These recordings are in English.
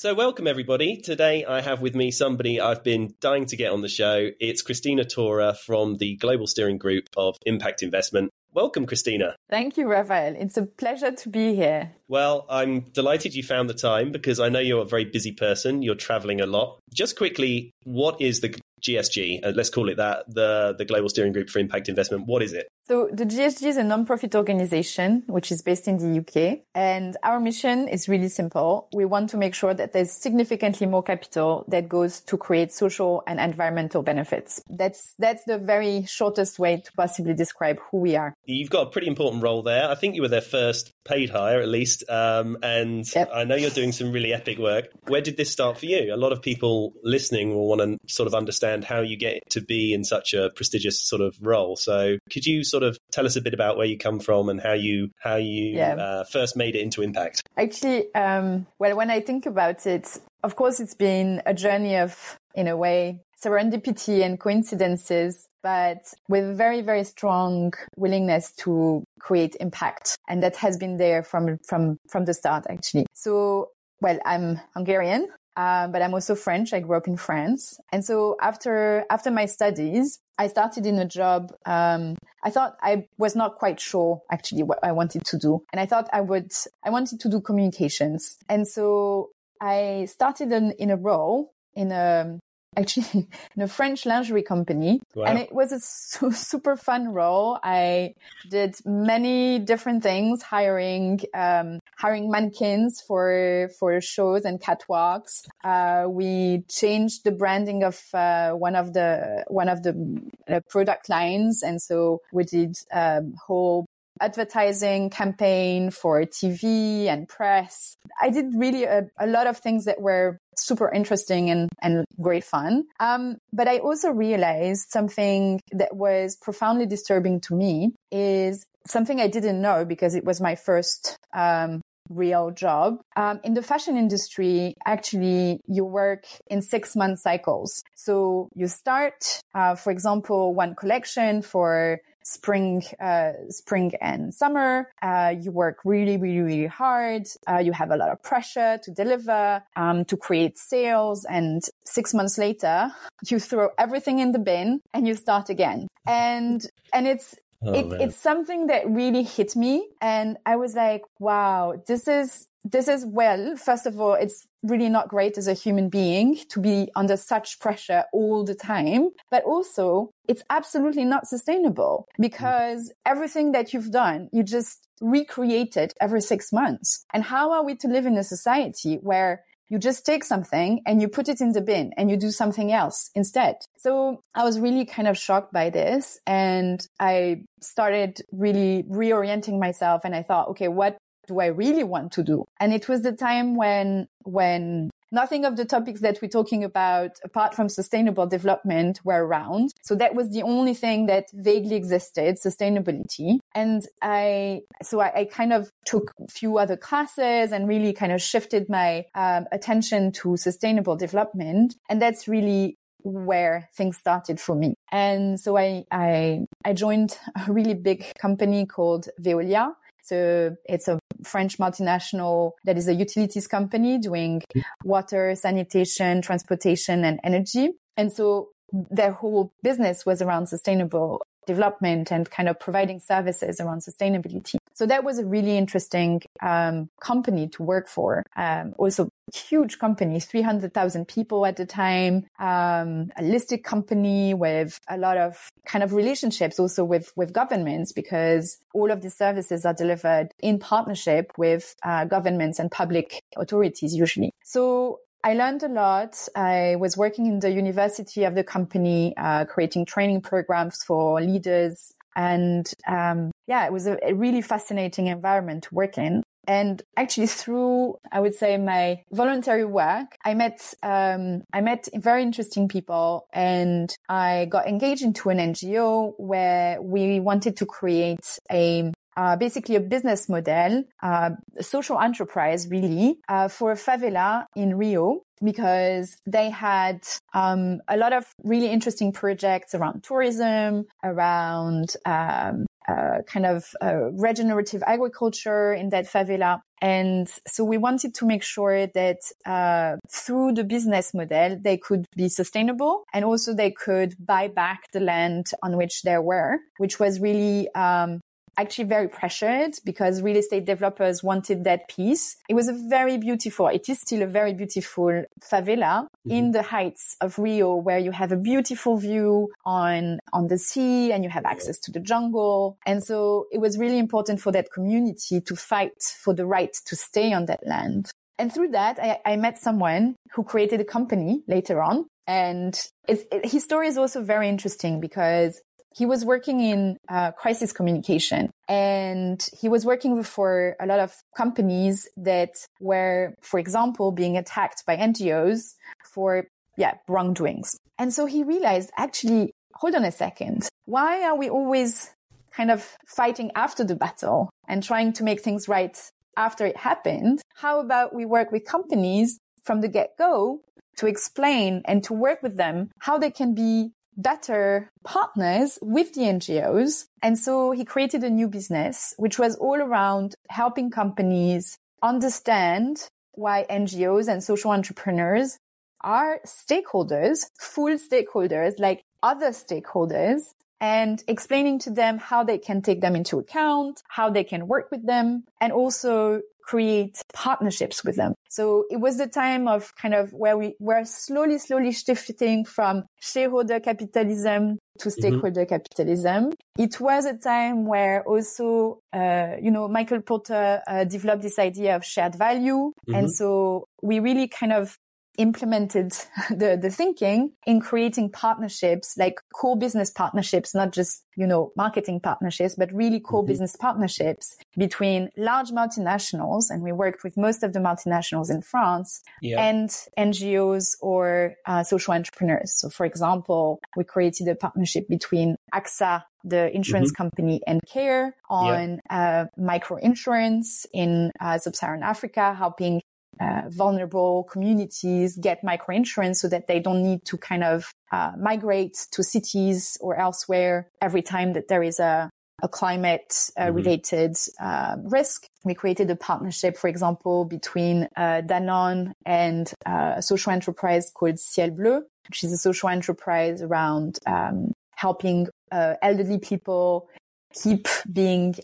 So, welcome everybody. Today I have with me somebody I've been dying to get on the show. It's Krisztina Tora from the Global Steering Group of Impact Investment. Welcome, Krisztina. Thank you, Raphael. It's a pleasure to be here. Well, I'm delighted you found the time because I know you're a very busy person. You're traveling a lot. Just quickly, what is the GSG? Uh, let's call it that, the, the Global Steering Group for Impact Investment. What is it? So the GSG is a non-profit organization which is based in the UK and our mission is really simple. We want to make sure that there's significantly more capital that goes to create social and environmental benefits. That's that's the very shortest way to possibly describe who we are. You've got a pretty important role there. I think you were their first paid hire at least um, and yep. I know you're doing some really epic work. Where did this start for you? A lot of people listening will want to sort of understand how you get to be in such a prestigious sort of role. So could you sort of tell us a bit about where you come from and how you how you yeah. uh, first made it into impact? Actually, um, well, when I think about it, of course, it's been a journey of, in a way, serendipity and coincidences, but with very, very strong willingness to create impact. And that has been there from, from, from the start, actually. So, well, I'm Hungarian. Um, but I'm also French. I grew up in France. And so after, after my studies, I started in a job. Um, I thought I was not quite sure actually what I wanted to do. And I thought I would, I wanted to do communications. And so I started in, in a role in a actually in a French lingerie company. Wow. And it was a su- super fun role. I did many different things, hiring, um, hiring mannequins for, for shows and catwalks. Uh, we changed the branding of, uh, one of the, one of the uh, product lines. And so we did, um, whole advertising campaign for TV and press. I did really a, a lot of things that were super interesting and, and great fun. Um, but I also realized something that was profoundly disturbing to me is something I didn't know because it was my first, um, real job. Um, in the fashion industry, actually, you work in six month cycles. So you start, uh, for example, one collection for spring, uh, spring and summer. Uh, you work really, really, really hard. Uh, you have a lot of pressure to deliver, um, to create sales. And six months later, you throw everything in the bin and you start again. And, and it's, Oh, it, it's something that really hit me. And I was like, wow, this is, this is well, first of all, it's really not great as a human being to be under such pressure all the time. But also it's absolutely not sustainable because everything that you've done, you just recreate it every six months. And how are we to live in a society where you just take something and you put it in the bin and you do something else instead. So I was really kind of shocked by this and I started really reorienting myself and I thought, okay, what do I really want to do? And it was the time when, when nothing of the topics that we're talking about apart from sustainable development were around. So that was the only thing that vaguely existed, sustainability. And I, so I, I kind of took a few other classes and really kind of shifted my um, attention to sustainable development. And that's really where things started for me. And so I, I, I joined a really big company called Veolia. So it's a French multinational that is a utilities company doing water, sanitation, transportation and energy. And so their whole business was around sustainable development and kind of providing services around sustainability. So that was a really interesting um, company to work for. Um, also, huge company, 300,000 people at the time, um, a listed company with a lot of kind of relationships also with, with governments because all of the services are delivered in partnership with uh, governments and public authorities usually. So I learned a lot. I was working in the university of the company, uh, creating training programs for leaders. And um, yeah, it was a, a really fascinating environment to work in. And actually, through I would say my voluntary work, I met um, I met very interesting people, and I got engaged into an NGO where we wanted to create a uh, basically a business model, uh, a social enterprise really, uh, for a favela in Rio because they had um, a lot of really interesting projects around tourism, around um, uh, kind of uh, regenerative agriculture in that favela. And so we wanted to make sure that uh, through the business model, they could be sustainable and also they could buy back the land on which they were, which was really um, actually very pressured because real estate developers wanted that piece. It was a very beautiful, it is still a very beautiful favela mm-hmm. in the heights of Rio where you have a beautiful view on, on the sea and you have access to the jungle. And so it was really important for that community to fight for the right to stay on that land. And through that, I, I met someone who created a company later on. And it, his story is also very interesting because he was working in uh, crisis communication and he was working for a lot of companies that were, for example, being attacked by NGOs for, yeah, wrongdoings. And so he realized actually, hold on a second. Why are we always kind of fighting after the battle and trying to make things right after it happened? How about we work with companies from the get go to explain and to work with them how they can be better partners with the NGOs. And so he created a new business, which was all around helping companies understand why NGOs and social entrepreneurs are stakeholders, full stakeholders, like other stakeholders, and explaining to them how they can take them into account, how they can work with them, and also create partnerships with them. So it was the time of kind of where we were slowly, slowly shifting from shareholder capitalism to mm-hmm. stakeholder mm-hmm. capitalism. It was a time where also, uh, you know, Michael Porter uh, developed this idea of shared value. Mm-hmm. And so we really kind of implemented the, the thinking in creating partnerships, like core business partnerships, not just, you know, marketing partnerships, but really core mm-hmm. business partnerships between large multinationals. And we worked with most of the multinationals in France yeah. and NGOs or uh, social entrepreneurs. So for example, we created a partnership between AXA the insurance mm-hmm. company and care on yeah. uh, micro insurance in uh, sub-Saharan Africa, helping uh, vulnerable communities get microinsurance so that they don't need to kind of uh, migrate to cities or elsewhere every time that there is a, a climate uh, mm-hmm. related um, risk. We created a partnership, for example, between uh, Danone and uh, a social enterprise called Siel Bleu, which is a social enterprise around um, helping elderly people keep being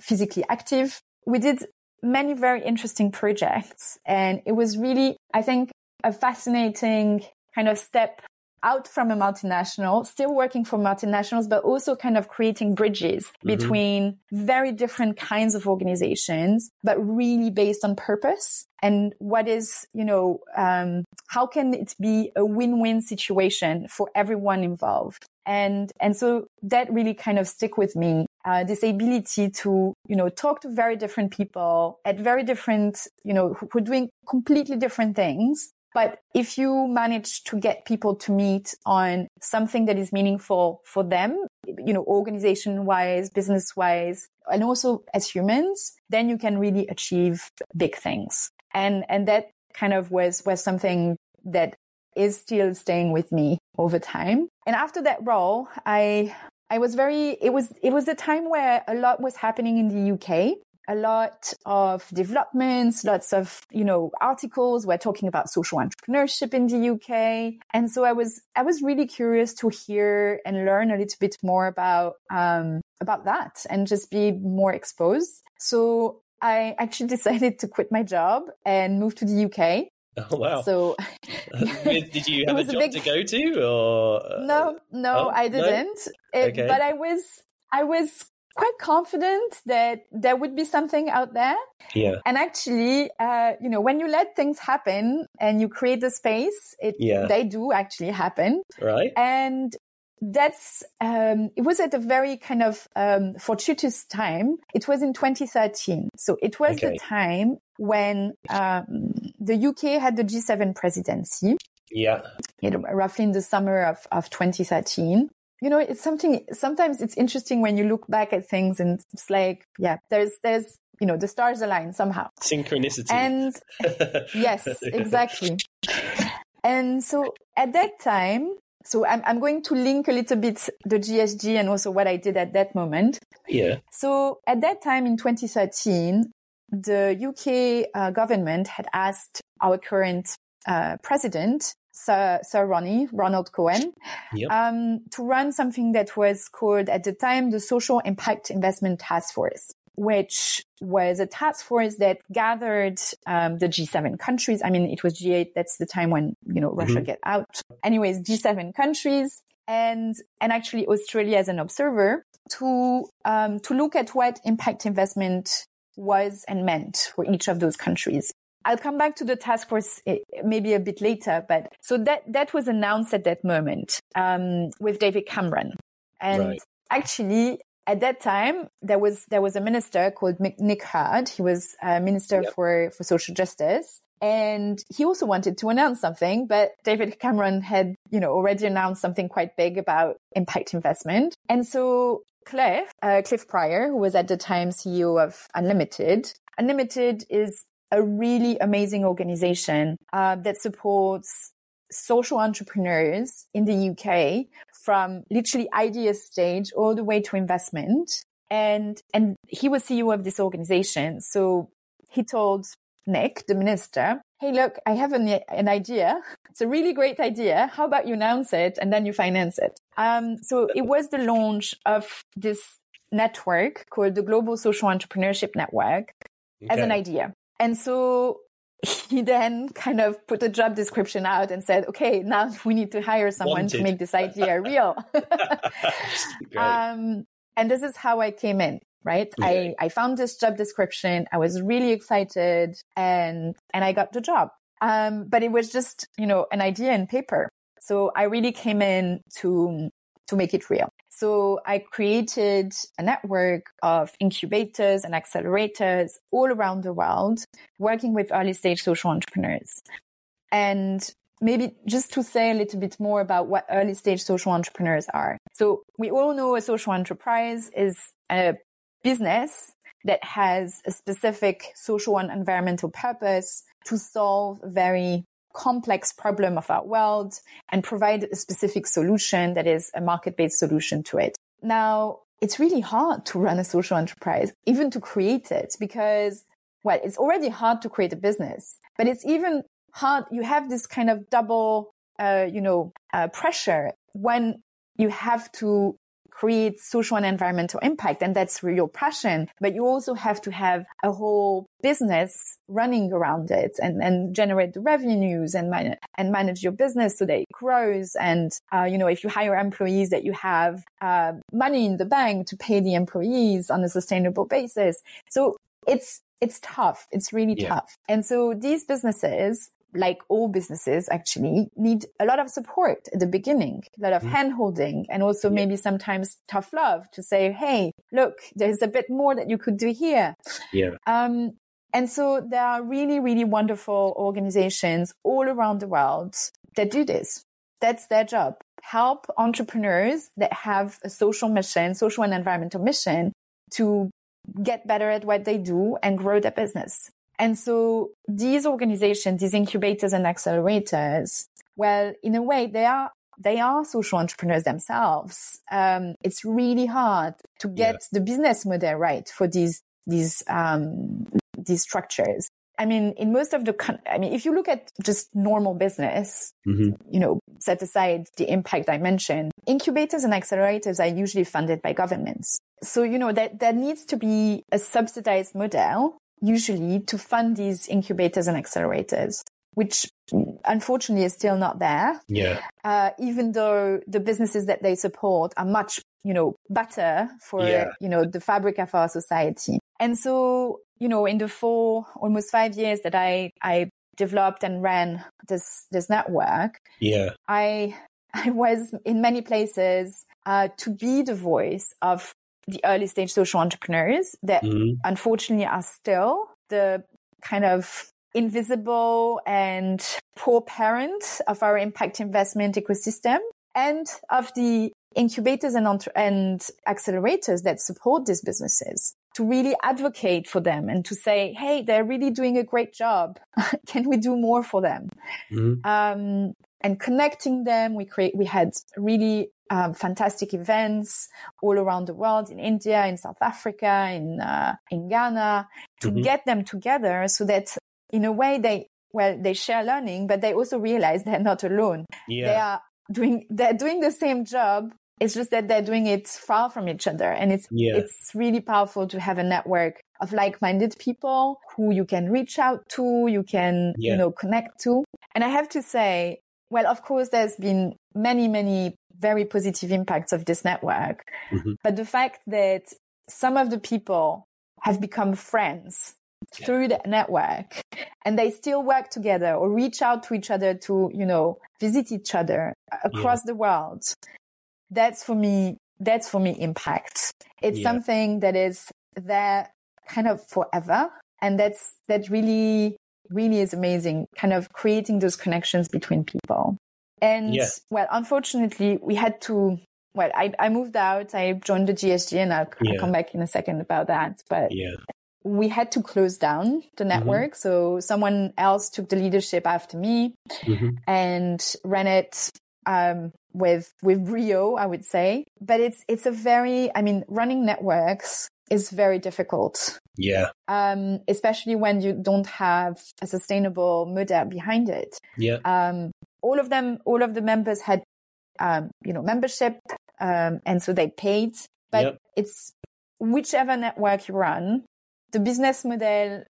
physically active we did many very interesting projects. And it was really, I think, a fascinating kind of step out from a multinational, still working for multinationals, but also kind of creating bridges mm-hmm. between very different kinds of organizations, but really based on purpose and what is, you know, um, how can it be a win-win situation for everyone involved? And, and so that really kind of stick with me uh, this ability to, you know, talk to very different people at very different, you know, who are doing completely different things. But if you manage to get people to meet on something that is meaningful for them, you know, organization wise, business wise, and also as humans, then you can really achieve big things. And, and that kind of was, was something that is still staying with me over time. And after that role, I I was very, it was, it was the time where a lot was happening in the UK. A lot of developments, lots of, you know, articles were talking about social entrepreneurship in the UK. And so I was, I was really curious to hear and learn a little bit more about, um, about that and just be more exposed. So I actually decided to quit my job and move to the UK. Oh wow! So, did you have a job big... to go to, or uh, no? No, oh, I didn't. No? It, okay. But I was, I was quite confident that there would be something out there. Yeah. And actually, uh, you know, when you let things happen and you create the space, it yeah. they do actually happen. Right. And that's um, it was at a very kind of um, fortuitous time. It was in 2013, so it was okay. the time when um, the UK had the G7 presidency. Yeah, you know, roughly in the summer of, of 2013. You know, it's something. Sometimes it's interesting when you look back at things, and it's like, yeah, there's there's you know the stars align somehow. Synchronicity. And yes, exactly. and so at that time, so I'm, I'm going to link a little bit the GSG and also what I did at that moment. Yeah. So at that time in 2013, the UK uh, government had asked our current uh, president, Sir, Sir Ronnie, Ronald Cohen, Yep. um, to run something that was called at the time the Social Impact Investment Task Force, which was a task force that gathered um, the G7 countries. I mean, it was G8. That's the time when you know Russia Mhm. get out. Anyways, G7 countries and and actually Australia as an observer to um, to look at what impact investment was and meant for each of those countries. I'll come back to the task force eh, maybe a bit later, but so that that was announced at that moment um, with David Cameron, and Right. actually at that time there was there was a minister called Nick Hurd. He was a minister Yep. for for social justice. And he also wanted to announce something, but David Cameron had, you know, already announced something quite big about impact investment. And so Cliff, uh, Cliff Prior, who was at the time CEO of Unlimited, Unlimited is a really amazing organization uh, that supports social entrepreneurs in the UK from literally idea stage all the way to investment. And, and he was CEO of this organization. So he told Nick, the minister, Hey, look, I have an, an idea. It's a really great idea. How about you announce it and then you finance it? Um, so it was the launch of this network called the Global Social Entrepreneurship Network as an idea. And so he then kind of put a job description out and said, okay, now we need to hire someone to make this idea real. Um, and this is how I came in, right? Okay. I, I found this job description. I was really excited and, and I got the job. Um, but it was just, you know, an idea in paper. So I really came in to, to make it real. So I created a network of incubators and accelerators all around the world, working with early stage social entrepreneurs. And maybe just to say a little bit more about what early stage social entrepreneurs are. So we all know a social enterprise is a business that has a specific social and environmental purpose to solve a very complex problem of our world and provide a specific solution that is a market-based solution to it. Now, it's really hard to run a social enterprise, even to create it because, well, it's already hard to create a business, but it's even hard. You have this kind of double, uh, you know, uh, pressure when you have to create social and environmental impact. And that's your passion, but you also have to have a whole business running around it and, and generate the revenues and, man- and manage your business so that it grows. And, uh, you know, if you hire employees that you have, uh, money in the bank to pay the employees on a sustainable basis. So it's, it's tough. It's really Yeah. tough. And so these businesses, like all businesses actually need a lot of support at the beginning, a lot of Mhm. hand holding and also Yeah. maybe sometimes tough love to say, Hey, look, there's a bit more that you could do here. yeah. Um, and so there are really, really wonderful organizations all around the world that do this. That's their job. Help entrepreneurs that have a social mission, social and environmental mission to get better at what they do and grow their business. And so these organizations, these incubators and accelerators, well, in a way, they are they are social entrepreneurs themselves. Um, it's really hard to get Yeah. the business model right for these these um, these structures. I mean, in most of the, I mean, if you look at just normal business, hmm you know, set aside the impact I mentioned, incubators and accelerators are usually funded by governments. So, you know, that there needs to be a subsidized model usually to fund these incubators and accelerators, which unfortunately is still not there. Yeah. Uh, even though the businesses that they support are much, you know, better for, Yeah. you know, the fabric of our society. And so, you know, in the four, almost five years that I, I developed and ran this, this network, Yeah. I I was in many places uh, to be the voice of the early stage social entrepreneurs that Mhm. unfortunately are still the kind of invisible and poor parent of our impact investment ecosystem and of the incubators and, and accelerators that support these businesses to really advocate for them and to say, Hey, they're really doing a great job. Can we do more for them? Mhm. Um, and connecting them. We create, we had really um, fantastic events all around the world in India, in South Africa, in, uh, in Ghana to mm-hmm. get them together so that in a way they, well, they share learning, but they also realize they're not alone. Yeah. They are doing, they're doing the same job. It's just that they're doing it far from each other. And it's, yeah. it's really powerful to have a network of like-minded people who you can reach out to, you can, yeah. you know, connect to. And I have to say, well, of course, there's been many, many very positive impacts of this network. Mm-hmm. But the fact that some of the people have become friends yeah. through the network and they still work together or reach out to each other to, you know, visit each other across yeah. the world. That's for me, that's for me impact. It's yeah. something that is there kind of forever. And that's, that really, really is amazing, kind of creating those connections between people. And yeah. well, unfortunately, we had to, well, I, I moved out, I joined the GSG and I'll, yeah. I'll come back in a second about that. But yeah. we had to close down the mm-hmm. network. Mm-hmm. So someone else took the leadership after me mm-hmm. and ran it um, with with brio, I would say. But it's it's a very, I mean, running networks is very difficult. Yeah. Um, especially when you don't have a sustainable model behind it. Yeah. Um, all of them, all of the members had, um, you know, membership, um, and so they paid. But yep. it's whichever network you run, the business model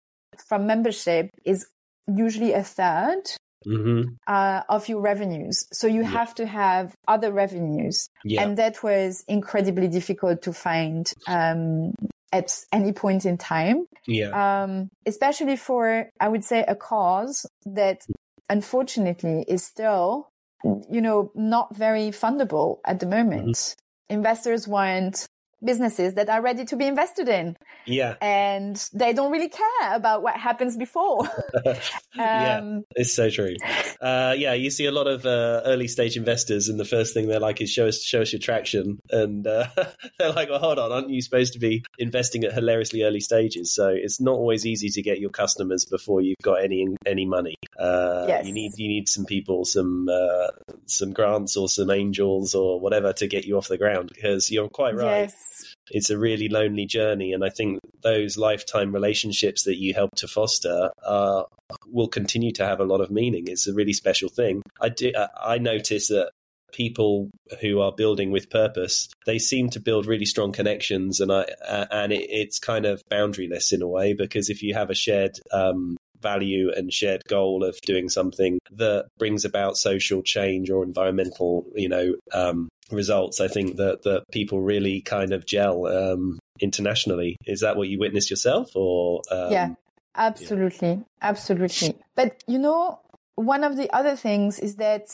from membership is usually a 3rd mm-hmm. uh, of your revenues. So you have to have other revenues. And that was incredibly difficult to find um, at any point in time. Yeah. Um, especially for, I would say, a cause that unfortunately is still, you know, not very fundable at the moment. Mm-hmm. Investors want businesses that are ready to be invested in. Yeah. And they don't really care about what happens before. um, yeah, it's so true. Uh, yeah, you see a lot of uh, early stage investors, and the first thing they're like is show us, show us your traction. And uh, they're like, well, hold on, aren't you supposed to be investing at hilariously early stages? So it's not always easy to get your customers before you've got any any money. Uh, yes. You need you need some people, some uh, some grants or some angels or whatever to get you off the ground because you're quite right. Yes it's a really lonely journey. And I think those lifetime relationships that you help to foster uh, will continue to have a lot of meaning. It's a really special thing. I do, I notice that people who are building with purpose they seem to build really strong connections and i uh, and it, it's kind of boundaryless in a way because if you have a shared um, value and shared goal of doing something that brings about social change or environmental, you know, um, results, I think that that people really kind of gel um, internationally. Is that what you witnessed yourself, or um, yeah, absolutely, yeah. absolutely. But you know, one of the other things is that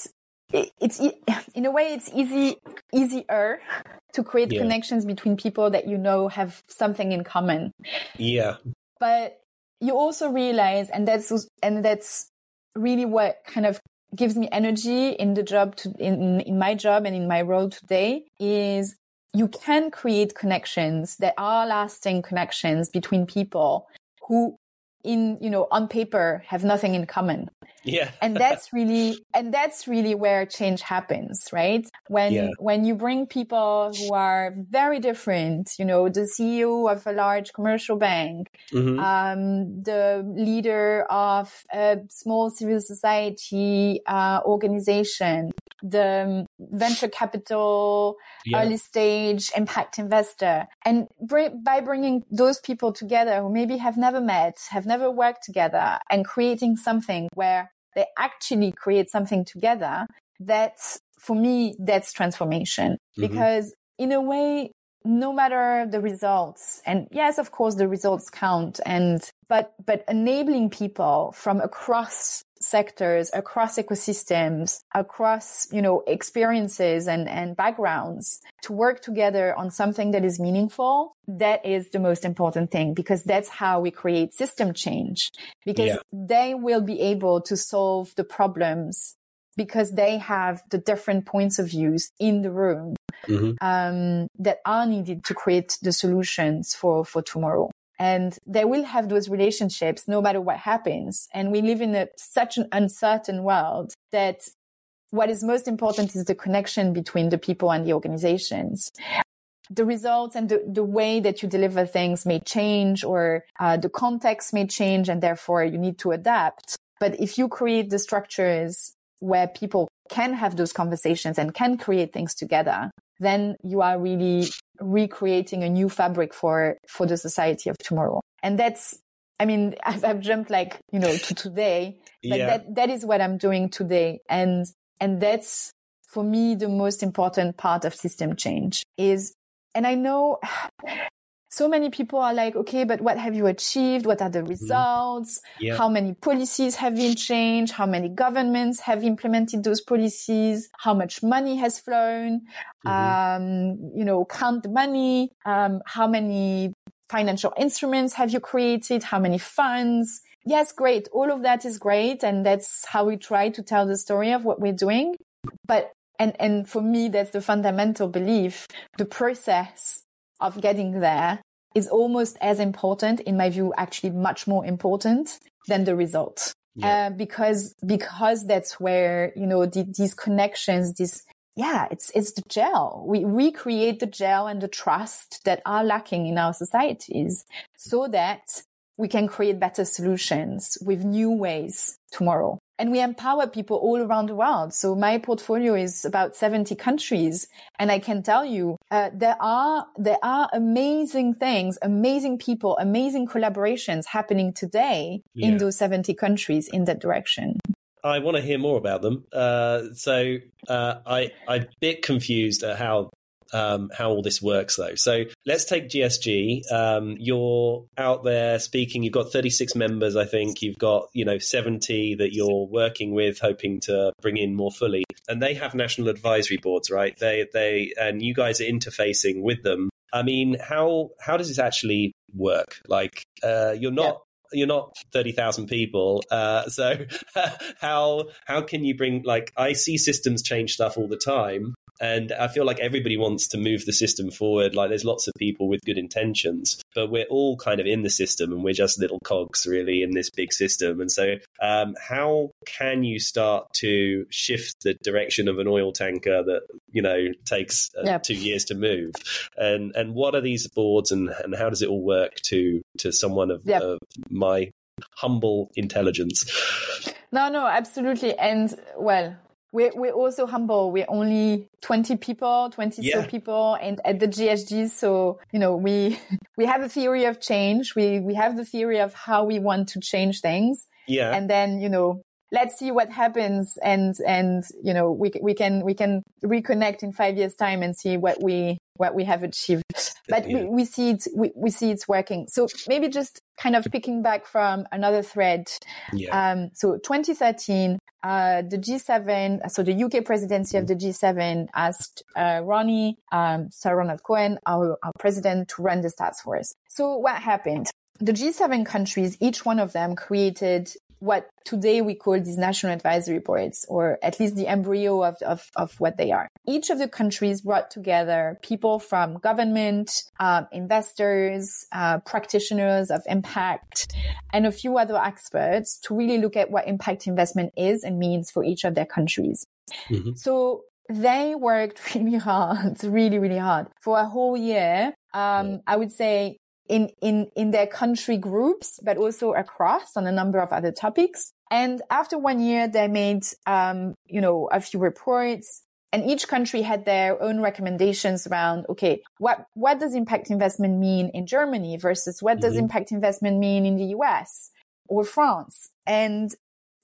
it's in a way it's easy easier to create yeah. connections between people that you know have something in common. Yeah. But you also realize, and that's, and that's really what kind of gives me energy in the job to, in, in my job and in my role today is you can create connections that are lasting connections between people who in, you know, on paper have nothing in common. Yeah. and that's really, and that's really where change happens, right? When, yeah. when you bring people who are very different, you know, the CEO of a large commercial bank, mm-hmm. um, the leader of a small civil society, uh, organization, the venture capital, yeah. early stage impact investor. And by bringing those people together who maybe have never met, have never worked together and creating something where they actually create something together, that's for me, that's transformation mm-hmm. because in a way, no matter the results and yes of course the results count and but but enabling people from across sectors, across ecosystems, across, you know, experiences and, and backgrounds to work together on something that is meaningful. That is the most important thing because that's how we create system change because yeah. they will be able to solve the problems because they have the different points of views in the room mm-hmm. um, that are needed to create the solutions for, for tomorrow and they will have those relationships no matter what happens. And we live in a, such an uncertain world that what is most important is the connection between the people and the organizations the results and the, the way that you deliver things may change or uh, the context may change and therefore you need to adapt. But if you create the structures where people can have those conversations and can create things together, then you are really recreating a new fabric for, for the society of tomorrow. And that's, I mean, I've, I've jumped like, you know, to today, but yeah. that, that is what I'm doing today. And, and that's for me, the most important part of system change is and I know so many people are like, okay, but what have you achieved? What are the mm-hmm. results? Yeah. How many policies have been changed? How many governments have implemented those policies? How much money has flown? Mm-hmm. Um, you know, count the money. Um, how many financial instruments have you created? How many funds? Yes, great. All of that is great. And that's how we try to tell the story of what we're doing. But and, and for me, that's the fundamental belief. The process of getting there is almost as important, in my view, actually much more important than the result. Yeah. Uh, because, because that's where, you know, the, these connections, this, yeah, it's, it's the gel. We recreate the gel and the trust that are lacking in our societies so that we can create better solutions with new ways tomorrow and we empower people all around the world. So my portfolio is about 70 countries. And I can tell you, uh, there are, there are amazing things, amazing people, amazing collaborations happening today yeah. in those 70 countries in that direction. I want to hear more about them. Uh, so uh, I, I'm a bit confused at how um, how all this works, though. So let's take GSG. Um, you're out there speaking. You've got 36 members, I think. You've got you know 70 that you're working with, hoping to bring in more fully. And they have national advisory boards, right? They they and you guys are interfacing with them. I mean, how how does this actually work? Like, uh, you're not you're not 30,000 people. Uh, so how, how can you bring, like, I see systems change stuff all the time. And I feel like everybody wants to move the system forward. Like there's lots of people with good intentions, but we're all kind of in the system and we're just little cogs really in this big system. And so, um, how can you start to shift the direction of an oil tanker that, you know, takes uh, yep. two years to move? And, and what are these boards and, and how does it all work to, to someone of, yep. of my humble intelligence? No, no, absolutely. And well, we're, we're also humble. We're only 20 people, 20 yeah. so people and at the GSG. So, you know, we, we have a theory of change. We, we have the theory of how we want to change things. Yeah. And then, you know, let's see what happens and, and, you know, we, we can, we can reconnect in five years time and see what we, what we have achieved. But yeah. we, we see it, we, we see it's working. So maybe just kind of picking back from another thread. Yeah. Um, so 2013, uh, the G7, so the UK presidency of the G7 asked uh, Ronnie, um, Sir Ronald Cohen, our, our president, to run this task force. So what happened? The G7 countries, each one of them created what today we call these national advisory boards, or at least the embryo of, of, of what they are. Each of the countries brought together people from government, um, investors, uh, practitioners of impact, and a few other experts to really look at what impact investment is and means for each of their countries. Mm-hmm. So they worked really hard, really, really hard for a whole year. Um, I would say in, in, in their country groups, but also across on a number of other topics. And after one year, they made, um, you know, a few reports and each country had their own recommendations around, okay, what, what does impact investment mean in Germany versus what does mm-hmm. impact investment mean in the US or France? And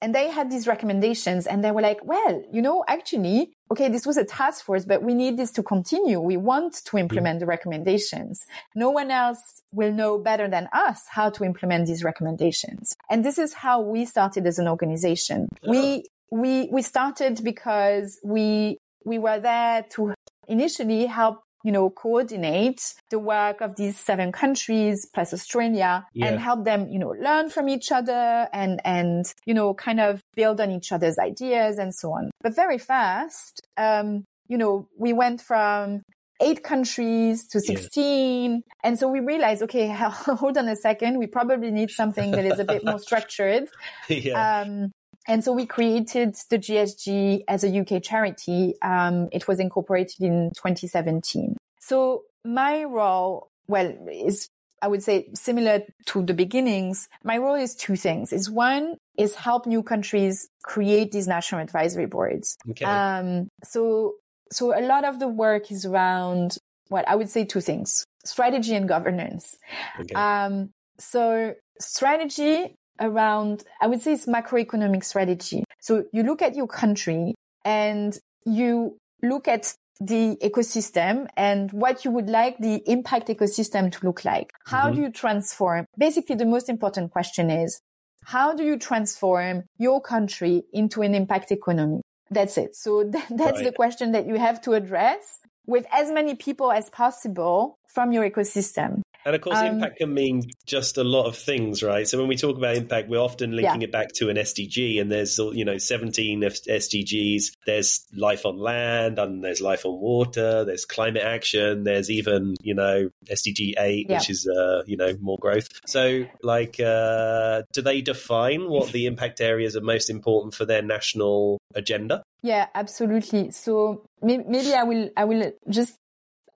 and they had these recommendations and they were like, well, you know, actually, okay, this was a task force, but we need this to continue. We want to implement the recommendations. No one else will know better than us how to implement these recommendations. And this is how we started as an organization. We, we, we started because we, we were there to initially help you know, coordinate the work of these seven countries plus Australia yeah. and help them, you know, learn from each other and, and, you know, kind of build on each other's ideas and so on. But very fast, um, you know, we went from eight countries to 16. Yeah. And so we realized, okay, hold on a second. We probably need something that is a bit more structured. yeah. Um, And so we created the GSG as a UK charity. Um, it was incorporated in 2017. So my role, well, is I would say similar to the beginnings. My role is two things. Is one is help new countries create these national advisory boards. Okay. Um, so so a lot of the work is around what I would say two things: strategy and governance. Okay. Um, so strategy around, I would say it's macroeconomic strategy. So you look at your country and you look at the ecosystem and what you would like the impact ecosystem to look like. How mm-hmm. do you transform? Basically, the most important question is, how do you transform your country into an impact economy? That's it. So th- that's right. the question that you have to address with as many people as possible from your ecosystem. And of course, um, impact can mean just a lot of things, right? So when we talk about impact, we're often linking yeah. it back to an SDG, and there's you know 17 SDGs. There's life on land, and there's life on water. There's climate action. There's even you know SDG eight, yeah. which is uh, you know more growth. So like, uh, do they define what the impact areas are most important for their national agenda? Yeah, absolutely. So maybe I will I will just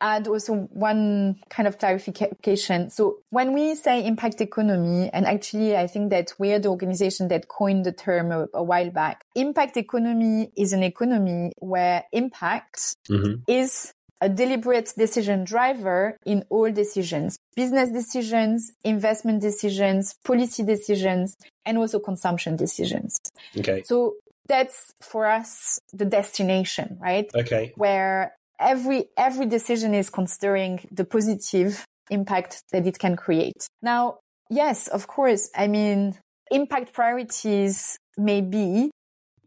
add also one kind of clarification. So when we say impact economy, and actually I think that we're the organization that coined the term a, a while back. Impact economy is an economy where impact mm-hmm. is a deliberate decision driver in all decisions, business decisions, investment decisions, policy decisions, and also consumption decisions. Okay. So that's for us the destination, right? Okay. Where every every decision is considering the positive impact that it can create. Now, yes, of course. I mean, impact priorities may be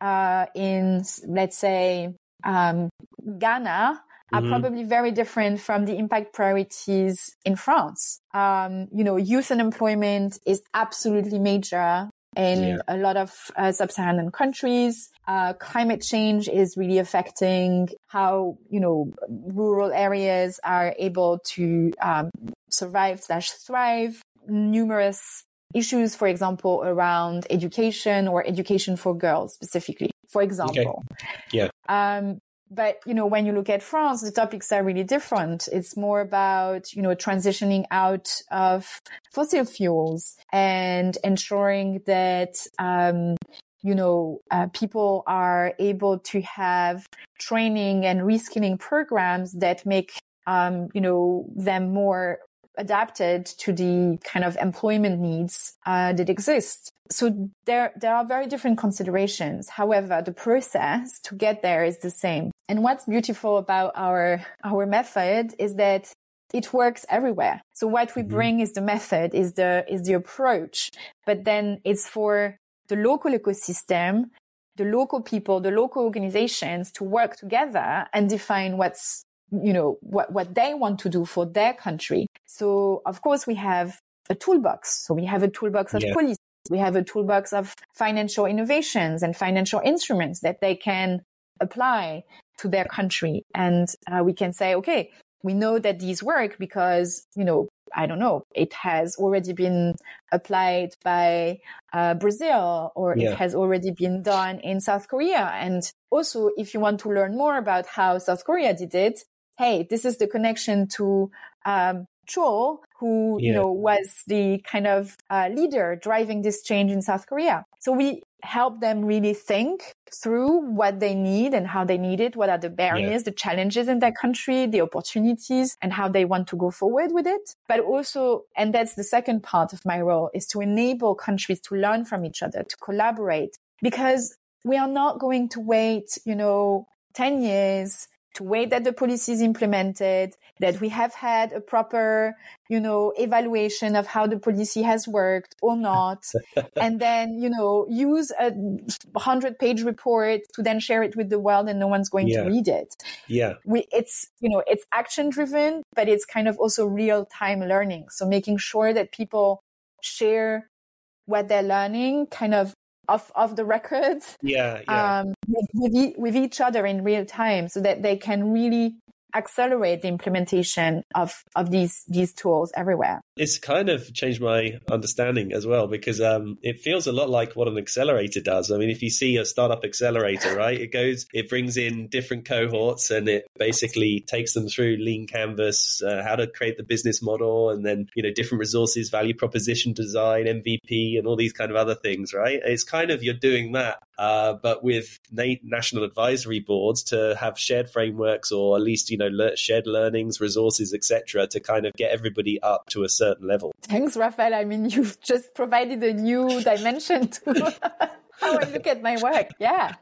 uh, in, let's say, um, Ghana are mm-hmm. probably very different from the impact priorities in France. Um, you know, youth unemployment is absolutely major in yeah. a lot of uh, sub-Saharan countries. Uh, climate change is really affecting how, you know, rural areas are able to um, survive slash thrive. Numerous issues, for example, around education or education for girls specifically, for example. Okay. Yeah. Um, but you know when you look at france the topics are really different. It's more about you know transitioning out of fossil fuels and ensuring that um, you know uh, people are able to have training and reskilling programs that make um, you know them more adapted to the kind of employment needs uh, that exist. So there, there are very different considerations. However, the process to get there is the same. And what's beautiful about our, our method is that it works everywhere. So what we mm-hmm. bring is the method, is the, is the approach, but then it's for the local ecosystem, the local people, the local organizations to work together and define what's you know, what, what they want to do for their country. So of course we have a toolbox. So we have a toolbox of yeah. policy. We have a toolbox of financial innovations and financial instruments that they can apply to their country. And uh, we can say, okay, we know that these work because, you know, I don't know, it has already been applied by uh, Brazil or yeah. it has already been done in South Korea. And also, if you want to learn more about how South Korea did it, hey, this is the connection to um, Cho, who yeah. you know was the kind of uh, leader driving this change in South Korea. So we help them really think through what they need and how they need it. What are the barriers, yeah. the challenges in their country, the opportunities, and how they want to go forward with it. But also, and that's the second part of my role, is to enable countries to learn from each other, to collaborate, because we are not going to wait, you know, 10 years to wait that the policy is implemented, that we have had a proper, you know, evaluation of how the policy has worked or not. and then, you know, use a hundred page report to then share it with the world and no one's going yeah. to read it. Yeah. We, it's, you know, it's action driven, but it's kind of also real time learning. So making sure that people share what they're learning kind of of of the records yeah, yeah. Um, with, with, with each other in real time so that they can really accelerate the implementation of of these these tools everywhere it's kind of changed my understanding as well because um, it feels a lot like what an accelerator does. I mean, if you see a startup accelerator, right, it goes, it brings in different cohorts and it basically takes them through lean canvas, uh, how to create the business model, and then you know different resources, value proposition design, MVP, and all these kind of other things, right? It's kind of you're doing that uh, but with na- national advisory boards to have shared frameworks or at least you know le- shared learnings, resources, etc., to kind of get everybody up to a certain level. Thanks, Raphael. I mean, you've just provided a new dimension to how I look at my work. Yeah.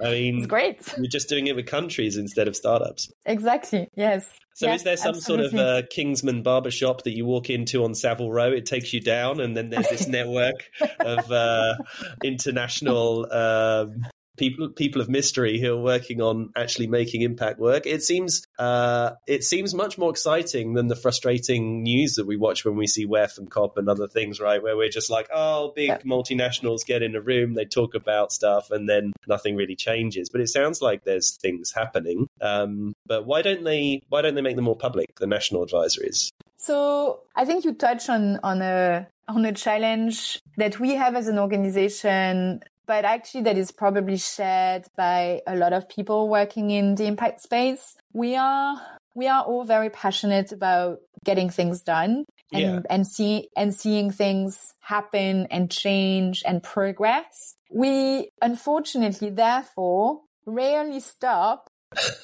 I mean, it's great. You're just doing it with countries instead of startups. Exactly. Yes. So, is there some absolutely. sort of uh, Kingsman barbershop that you walk into on Savile Row? It takes you down, and then there's this network of uh, international um, people people of mystery who are working on actually making impact work. It seems uh, it seems much more exciting than the frustrating news that we watch when we see WEF and COP and other things, right? Where we're just like, oh, big yeah. multinationals get in a room, they talk about stuff, and then nothing really changes. But it sounds like there's things happening. Um, but why don't they why don't they make them more public? The national advisories. So I think you touch on on a on a challenge that we have as an organization but actually that is probably shared by a lot of people working in the impact space. We are we are all very passionate about getting things done and yeah. and see and seeing things happen and change and progress. We unfortunately therefore rarely stop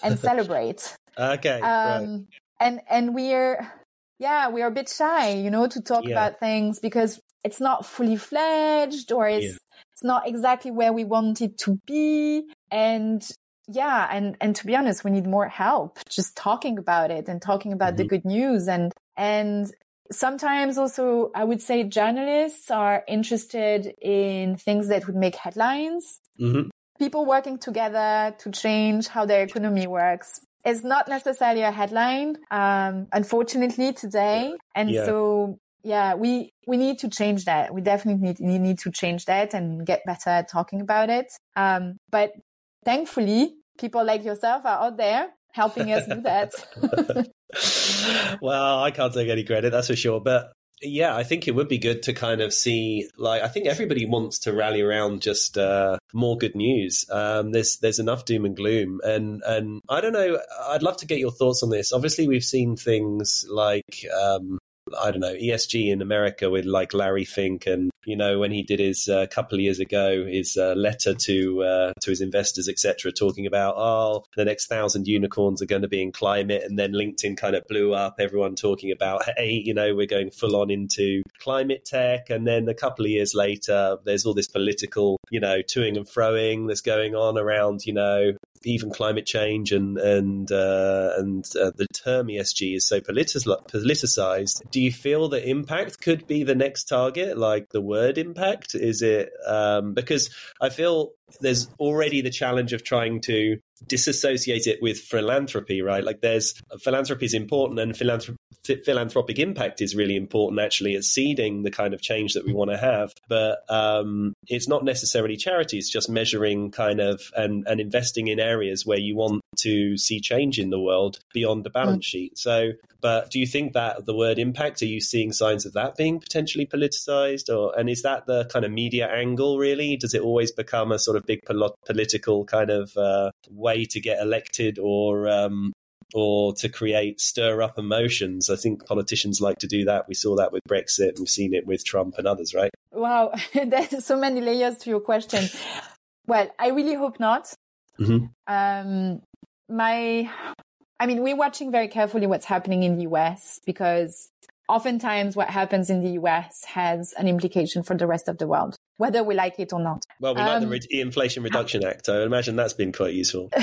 and celebrate. Okay. Um, right. and and we're yeah, we're a bit shy, you know, to talk yeah. about things because it's not fully fledged or it's yeah it's not exactly where we want it to be. And yeah, and, and to be honest, we need more help just talking about it and talking about mm-hmm. the good news and, and sometimes also I would say journalists are interested in things that would make headlines. Mm-hmm. People working together to change how their economy works is not necessarily a headline, um, unfortunately today. And yeah. so yeah, we we need to change that. We definitely need, need to change that and get better at talking about it. Um, but thankfully, people like yourself are out there helping us do that. well, I can't take any credit, that's for sure. But yeah, I think it would be good to kind of see, like, I think everybody wants to rally around just uh, more good news. Um, there's there's enough doom and gloom, and and I don't know. I'd love to get your thoughts on this. Obviously, we've seen things like um, I don't know, ESG in America with like Larry Fink and, you know, when he did his uh, couple of years ago, his uh, letter to uh, to his investors, etc., talking about, oh, the next thousand unicorns are going to be in climate. And then LinkedIn kind of blew up, everyone talking about, hey, you know, we're going full on into climate tech. And then a couple of years later, there's all this political, you know, toing and froing that's going on around, you know, even climate change and and uh, and uh, the term ESG is so politicized. Do you feel that impact could be the next target, like the word impact? Is it um, because I feel there's already the challenge of trying to disassociate it with philanthropy, right? Like there's philanthropy is important and philanthrop- philanthropic impact is really important actually at seeding the kind of change that we want to have. But um, it's not necessarily charity, it's just measuring kind of and, and investing in areas where you want to see change in the world beyond the balance mm. sheet. So, but do you think that the word impact, are you seeing signs of that being potentially politicized or, and is that the kind of media angle really? Does it always become a sort of big political kind of uh, way to get elected or um, or to create stir up emotions. I think politicians like to do that. We saw that with Brexit. We've seen it with Trump and others, right? Wow, there's so many layers to your question. well, I really hope not. Mm-hmm. Um, my, I mean, we're watching very carefully what's happening in the US because oftentimes what happens in the US has an implication for the rest of the world, whether we like it or not. Well, we um, like the um, Re- Inflation Reduction Act. I imagine that's been quite useful.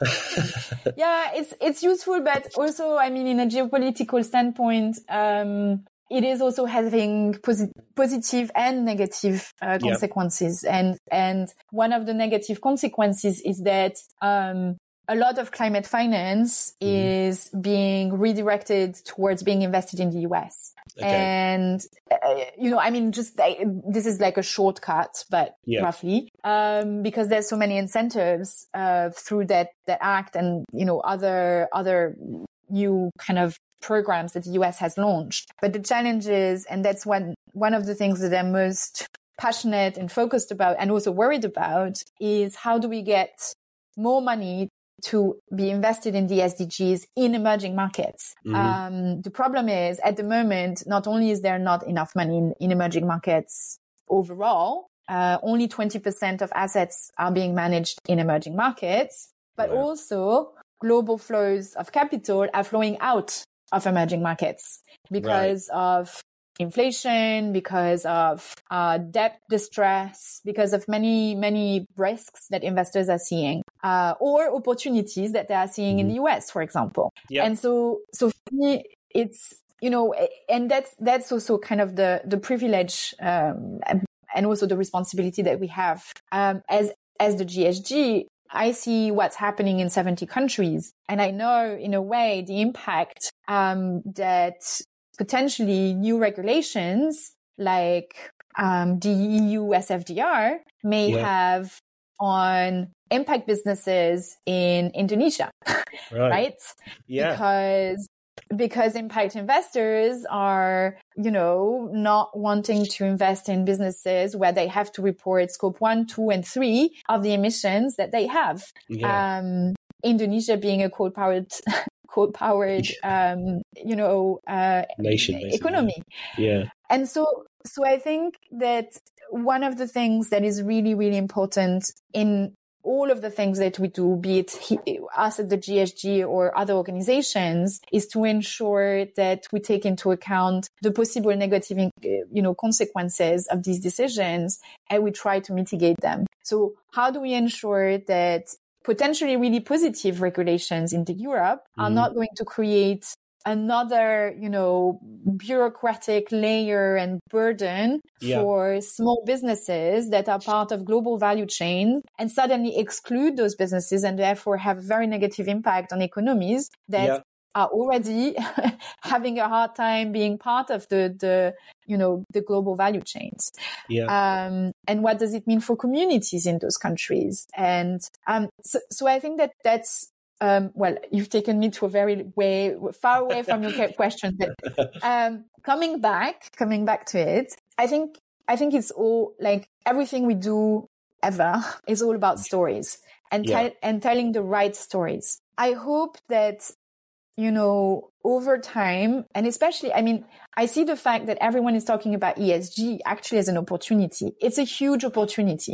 yeah, it's it's useful, but also, I mean, in a geopolitical standpoint, um, it is also having posi- positive and negative uh, consequences, yeah. and and one of the negative consequences is that um, a lot of climate finance mm-hmm. is being redirected towards being invested in the US. Okay. And, uh, you know, I mean, just uh, this is like a shortcut, but yeah. roughly, um, because there's so many incentives, uh, through that, that act and, you know, other, other new kind of programs that the US has launched. But the challenge is, and that's one, one of the things that I'm most passionate and focused about and also worried about is how do we get more money to be invested in the SDGs in emerging markets. Mm-hmm. Um, the problem is at the moment, not only is there not enough money in, in emerging markets overall, uh, only 20% of assets are being managed in emerging markets, but also global flows of capital are flowing out of emerging markets because right. of inflation, because of uh, debt distress, because of many, many risks that investors are seeing, uh, or opportunities that they are seeing mm. in the US, for example. Yep. And so, so for me, it's, you know, and that's, that's also kind of the, the privilege, um, and also the responsibility that we have, um, as, as the GSG I see what's happening in 70 countries and I know in a way the impact um, that potentially new regulations like um, the EU SFDR may yeah. have on impact businesses in Indonesia, right? right? Yeah. Because because impact investors are, you know, not wanting to invest in businesses where they have to report scope one, two, and three of the emissions that they have. Yeah. Um, Indonesia being a coal powered coal powered um, you know uh, nation economy. Yeah. And so so i think that one of the things that is really really important in all of the things that we do, be it us at the GSG or other organizations, is to ensure that we take into account the possible negative, you know, consequences of these decisions and we try to mitigate them. So how do we ensure that potentially really positive regulations in the Europe are mm. not going to create another, you know, bureaucratic layer and burden yeah. for small businesses that are part of global value chains and suddenly exclude those businesses and therefore have a very negative impact on economies that yeah are already having a hard time being part of the, the, you know, the global value chains. Yeah. Um, and what does it mean for communities in those countries? And, um, so, so I think that that's, um, well, you've taken me to a very way far away from your question, but, um, coming back, coming back to it, I think, I think it's all like everything we do ever is all about stories and, yeah. and telling the right stories. I hope that you know, over time, and especially, I mean, I see the fact that everyone is talking about ESG actually as an opportunity. It's a huge opportunity.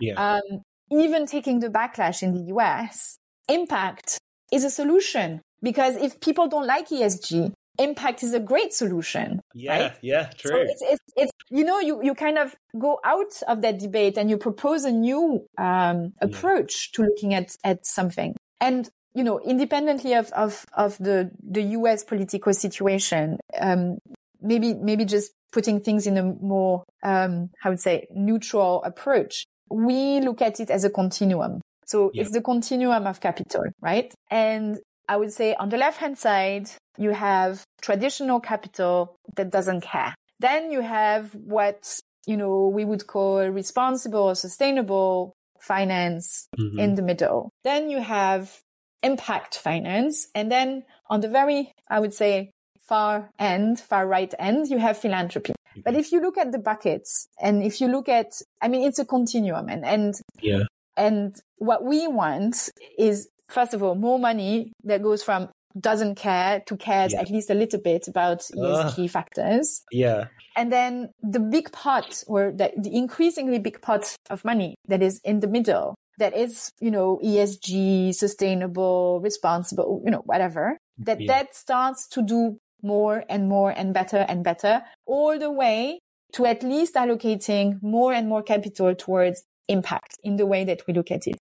Yeah. Um, even taking the backlash in the US, impact is a solution because if people don't like ESG, impact is a great solution. Yeah, right? yeah, true. So it's, it's, it's, you know, you, you kind of go out of that debate and you propose a new um, approach yeah. to looking at, at something. And you know, independently of, of, of the, the US political situation, um, maybe, maybe just putting things in a more, um, I would say neutral approach. We look at it as a continuum. So it's the continuum of capital, right? And I would say on the left hand side, you have traditional capital that doesn't care. Then you have what, you know, we would call responsible or sustainable finance mm-hmm. in the middle. Then you have impact finance. And then on the very, I would say, far end, far right end, you have philanthropy. But if you look at the buckets and if you look at, I mean, it's a continuum and, and, yeah. and what we want is, first of all, more money that goes from doesn't care to cares yeah. at least a little bit about ESG uh, factors. Yeah. And then the big pot or the, the increasingly big pot of money that is in the middle that is, you know, ESG, sustainable, responsible, you know, whatever, that yeah. that starts to do more and more and better and better all the way to at least allocating more and more capital towards impact in the way that we look at it.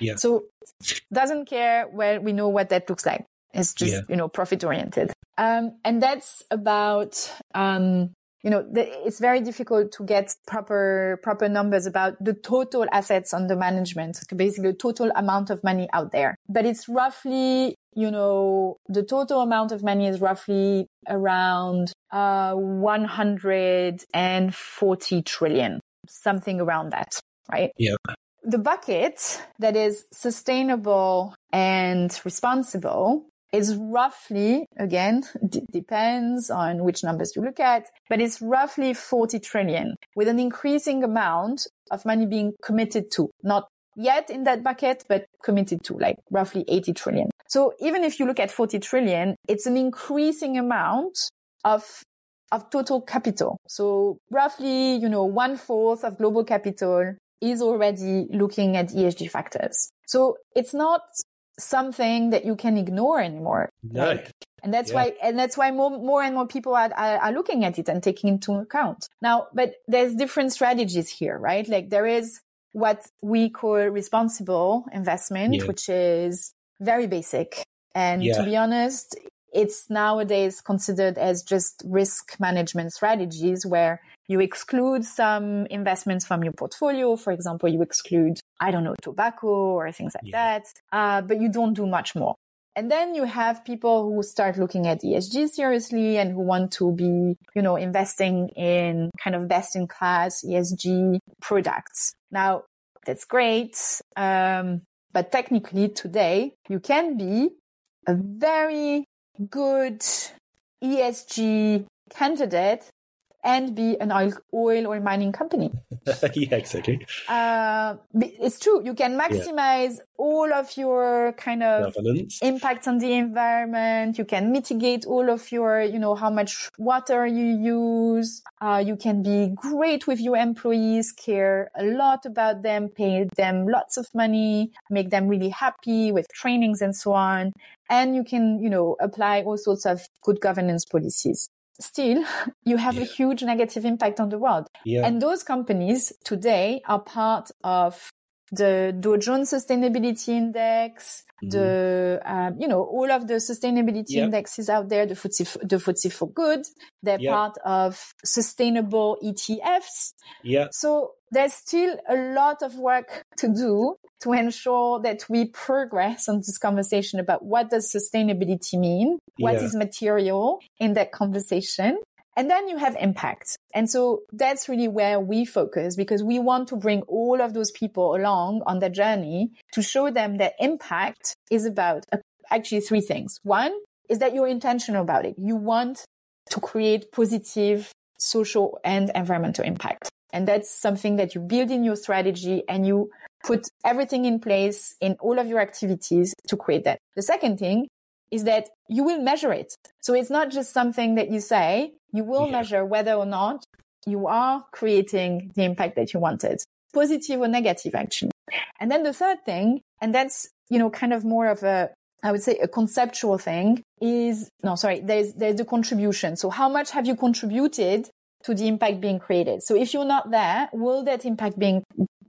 Yeah. So doesn't care where we know what that looks like. It's just, yeah. you know, profit oriented. Um, and that's about, um, you know, the, it's very difficult to get proper, proper numbers about the total assets under management, basically the total amount of money out there. But it's roughly, you know, the total amount of money is roughly around, uh, 140 trillion, something around that, right? Yeah. The bucket that is sustainable and responsible is roughly, again, d- depends on which numbers you look at, but it's roughly 40 trillion with an increasing amount of money being committed to, not yet in that bucket, but committed to like roughly 80 trillion. So even if you look at 40 trillion, it's an increasing amount of of total capital. So roughly, you know, one fourth of global capital is already looking at ESG factors. So it's not something that you can ignore anymore. No. Like, and that's yeah. why, and that's why more, more and more people are, are, are looking at it and taking into account. Now, but there's different strategies here, right? Like there is what we call responsible investment, yeah. which is very basic. And yeah. to be honest, it's nowadays considered as just risk management strategies where you exclude some investments from your portfolio. For example, you exclude, I don't know, tobacco or things like yeah. that. Uh, but you don't do much more. And then you have people who start looking at ESG seriously and who want to be, you know, investing in kind of best in class ESG products. Now, that's great. Um, but technically today you can be a very good ESG candidate and be an oil, oil or mining company. yeah, exactly. Uh, it's true. You can maximize yeah. all of your kind of Governance. impacts on the environment. You can mitigate all of your, you know, how much water you use. Uh, you can be great with your employees, care a lot about them, pay them lots of money, make them really happy with trainings and so on. And you can, you know, apply all sorts of good governance policies still you have yeah. a huge negative impact on the world. Yeah. And those companies today are part of the Dow Jones Sustainability Index, mm. the um, you know all of the sustainability yep. indexes out there, the FTSE, the FTSE4Good. They're yep. part of sustainable ETFs. Yeah. So there's still a lot of work to do to ensure that we progress on this conversation about what does sustainability mean, what yeah. is material in that conversation. And then you have impact. And so that's really where we focus because we want to bring all of those people along on the journey to show them that impact is about uh, actually three things. One is that you're intentional about it. You want to create positive social and environmental impact. And that's something that you build in your strategy and you put everything in place in all of your activities to create that. The second thing is that you will measure it. So it's not just something that you say, you will yeah. measure whether or not you are creating the impact that you wanted, positive or negative, action. And then the third thing, and that's, you know, kind of more of a, I would say a conceptual thing is, no, sorry, there's, there's the contribution. So how much have you contributed to the impact being created? So if you're not there, will that impact being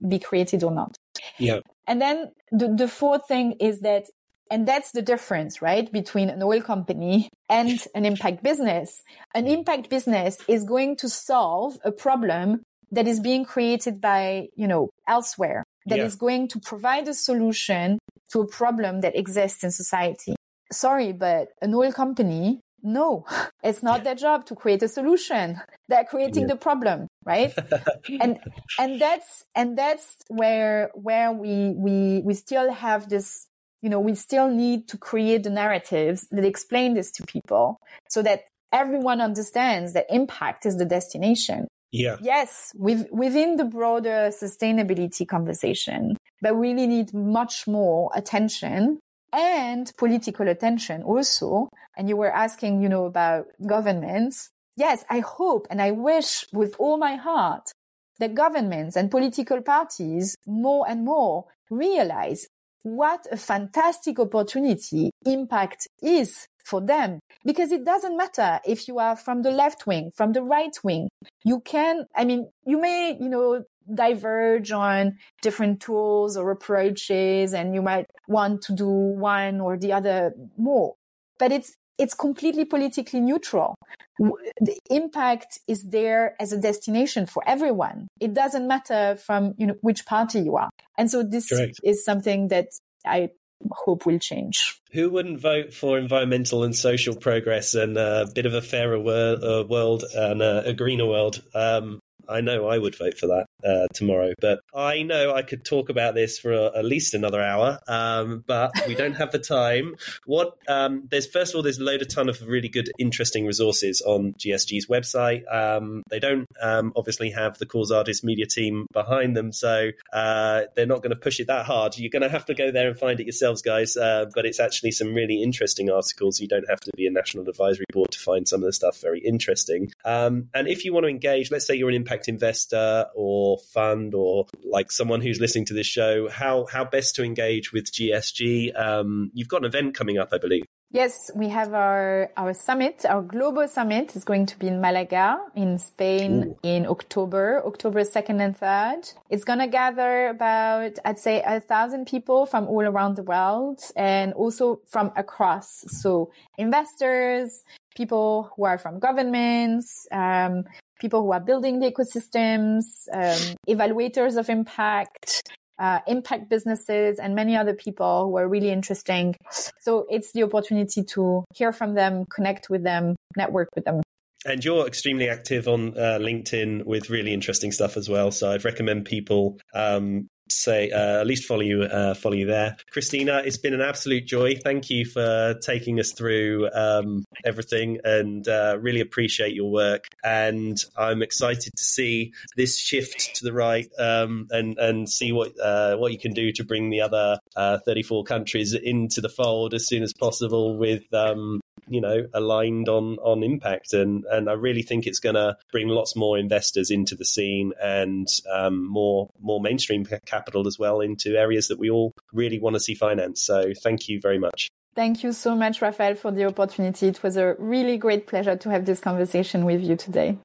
be created or not. Yeah. And then the, the fourth thing is that, and that's the difference, right? Between an oil company and an impact business. An impact business is going to solve a problem that is being created by, you know, elsewhere, That yeah. is going to provide a solution to a problem that exists in society. Sorry, but an oil company no, it's not their job to create a solution. They're creating yeah. the problem, right? and and that's and that's where where we we we still have this you know we still need to create the narratives that explain this to people so that everyone understands that impact is the destination yeah yes with, within the broader sustainability conversation but we really need much more attention and political attention also. And you were asking, you know, about governments. Yes, I hope and I wish with all my heart that governments and political parties more and more realize what a fantastic opportunity impact is for them because it doesn't matter if you are from the left wing, from the right wing. You can, I mean, you may, you know, diverge on different tools or approaches and you might want to do one or the other more. But it's, it's completely politically neutral. The impact is there as a destination for everyone. It doesn't matter from, you know, which party you are. And so this Correct. is something that I hope will change. Who wouldn't vote for environmental and social progress and a bit of a fairer wor- uh, world and uh, a greener world? Um, I know I would vote for that. Uh, tomorrow. But I know I could talk about this for a, at least another hour, um, but we don't have the time. What um, there's first of all, there's a load of ton of really good, interesting resources on GSG's website. Um, they don't um, obviously have the Cause Artist media team behind them, so uh, they're not going to push it that hard. You're going to have to go there and find it yourselves, guys. Uh, but it's actually some really interesting articles. You don't have to be a national advisory board to find some of the stuff very interesting. Um, and if you want to engage, let's say you're an impact investor or fund or like someone who's listening to this show, how how best to engage with GSG? Um, you've got an event coming up, I believe. Yes, we have our, our summit, our global summit is going to be in Malaga in Spain Ooh. in October, October 2nd and 3rd. It's going to gather about, I'd say a thousand people from all around the world and also from across. So investors, people who are from governments, um, people who are building the ecosystems, um, evaluators of impact, uh, impact businesses and many other people who are really interesting. So it's the opportunity to hear from them, connect with them, network with them. And you're extremely active on uh, LinkedIn with really interesting stuff as well. So I'd recommend people um, say uh, at least follow you uh, follow you there. Krisztina it's been an absolute joy. Thank you for taking us through um, everything and uh, really appreciate your work. And i'm excited to see this shift to the right um, and and see what uh, what you can do to bring the other uh, 34 countries into the fold as soon as possible with um, you know aligned on on impact and and I really think it's going to bring lots more investors into the scene and um, more more mainstream capital as well into areas that we all really want to see finance. So thank you very much. Thank you so much, Raphael, for the opportunity. It was a really great pleasure to have this conversation with you today.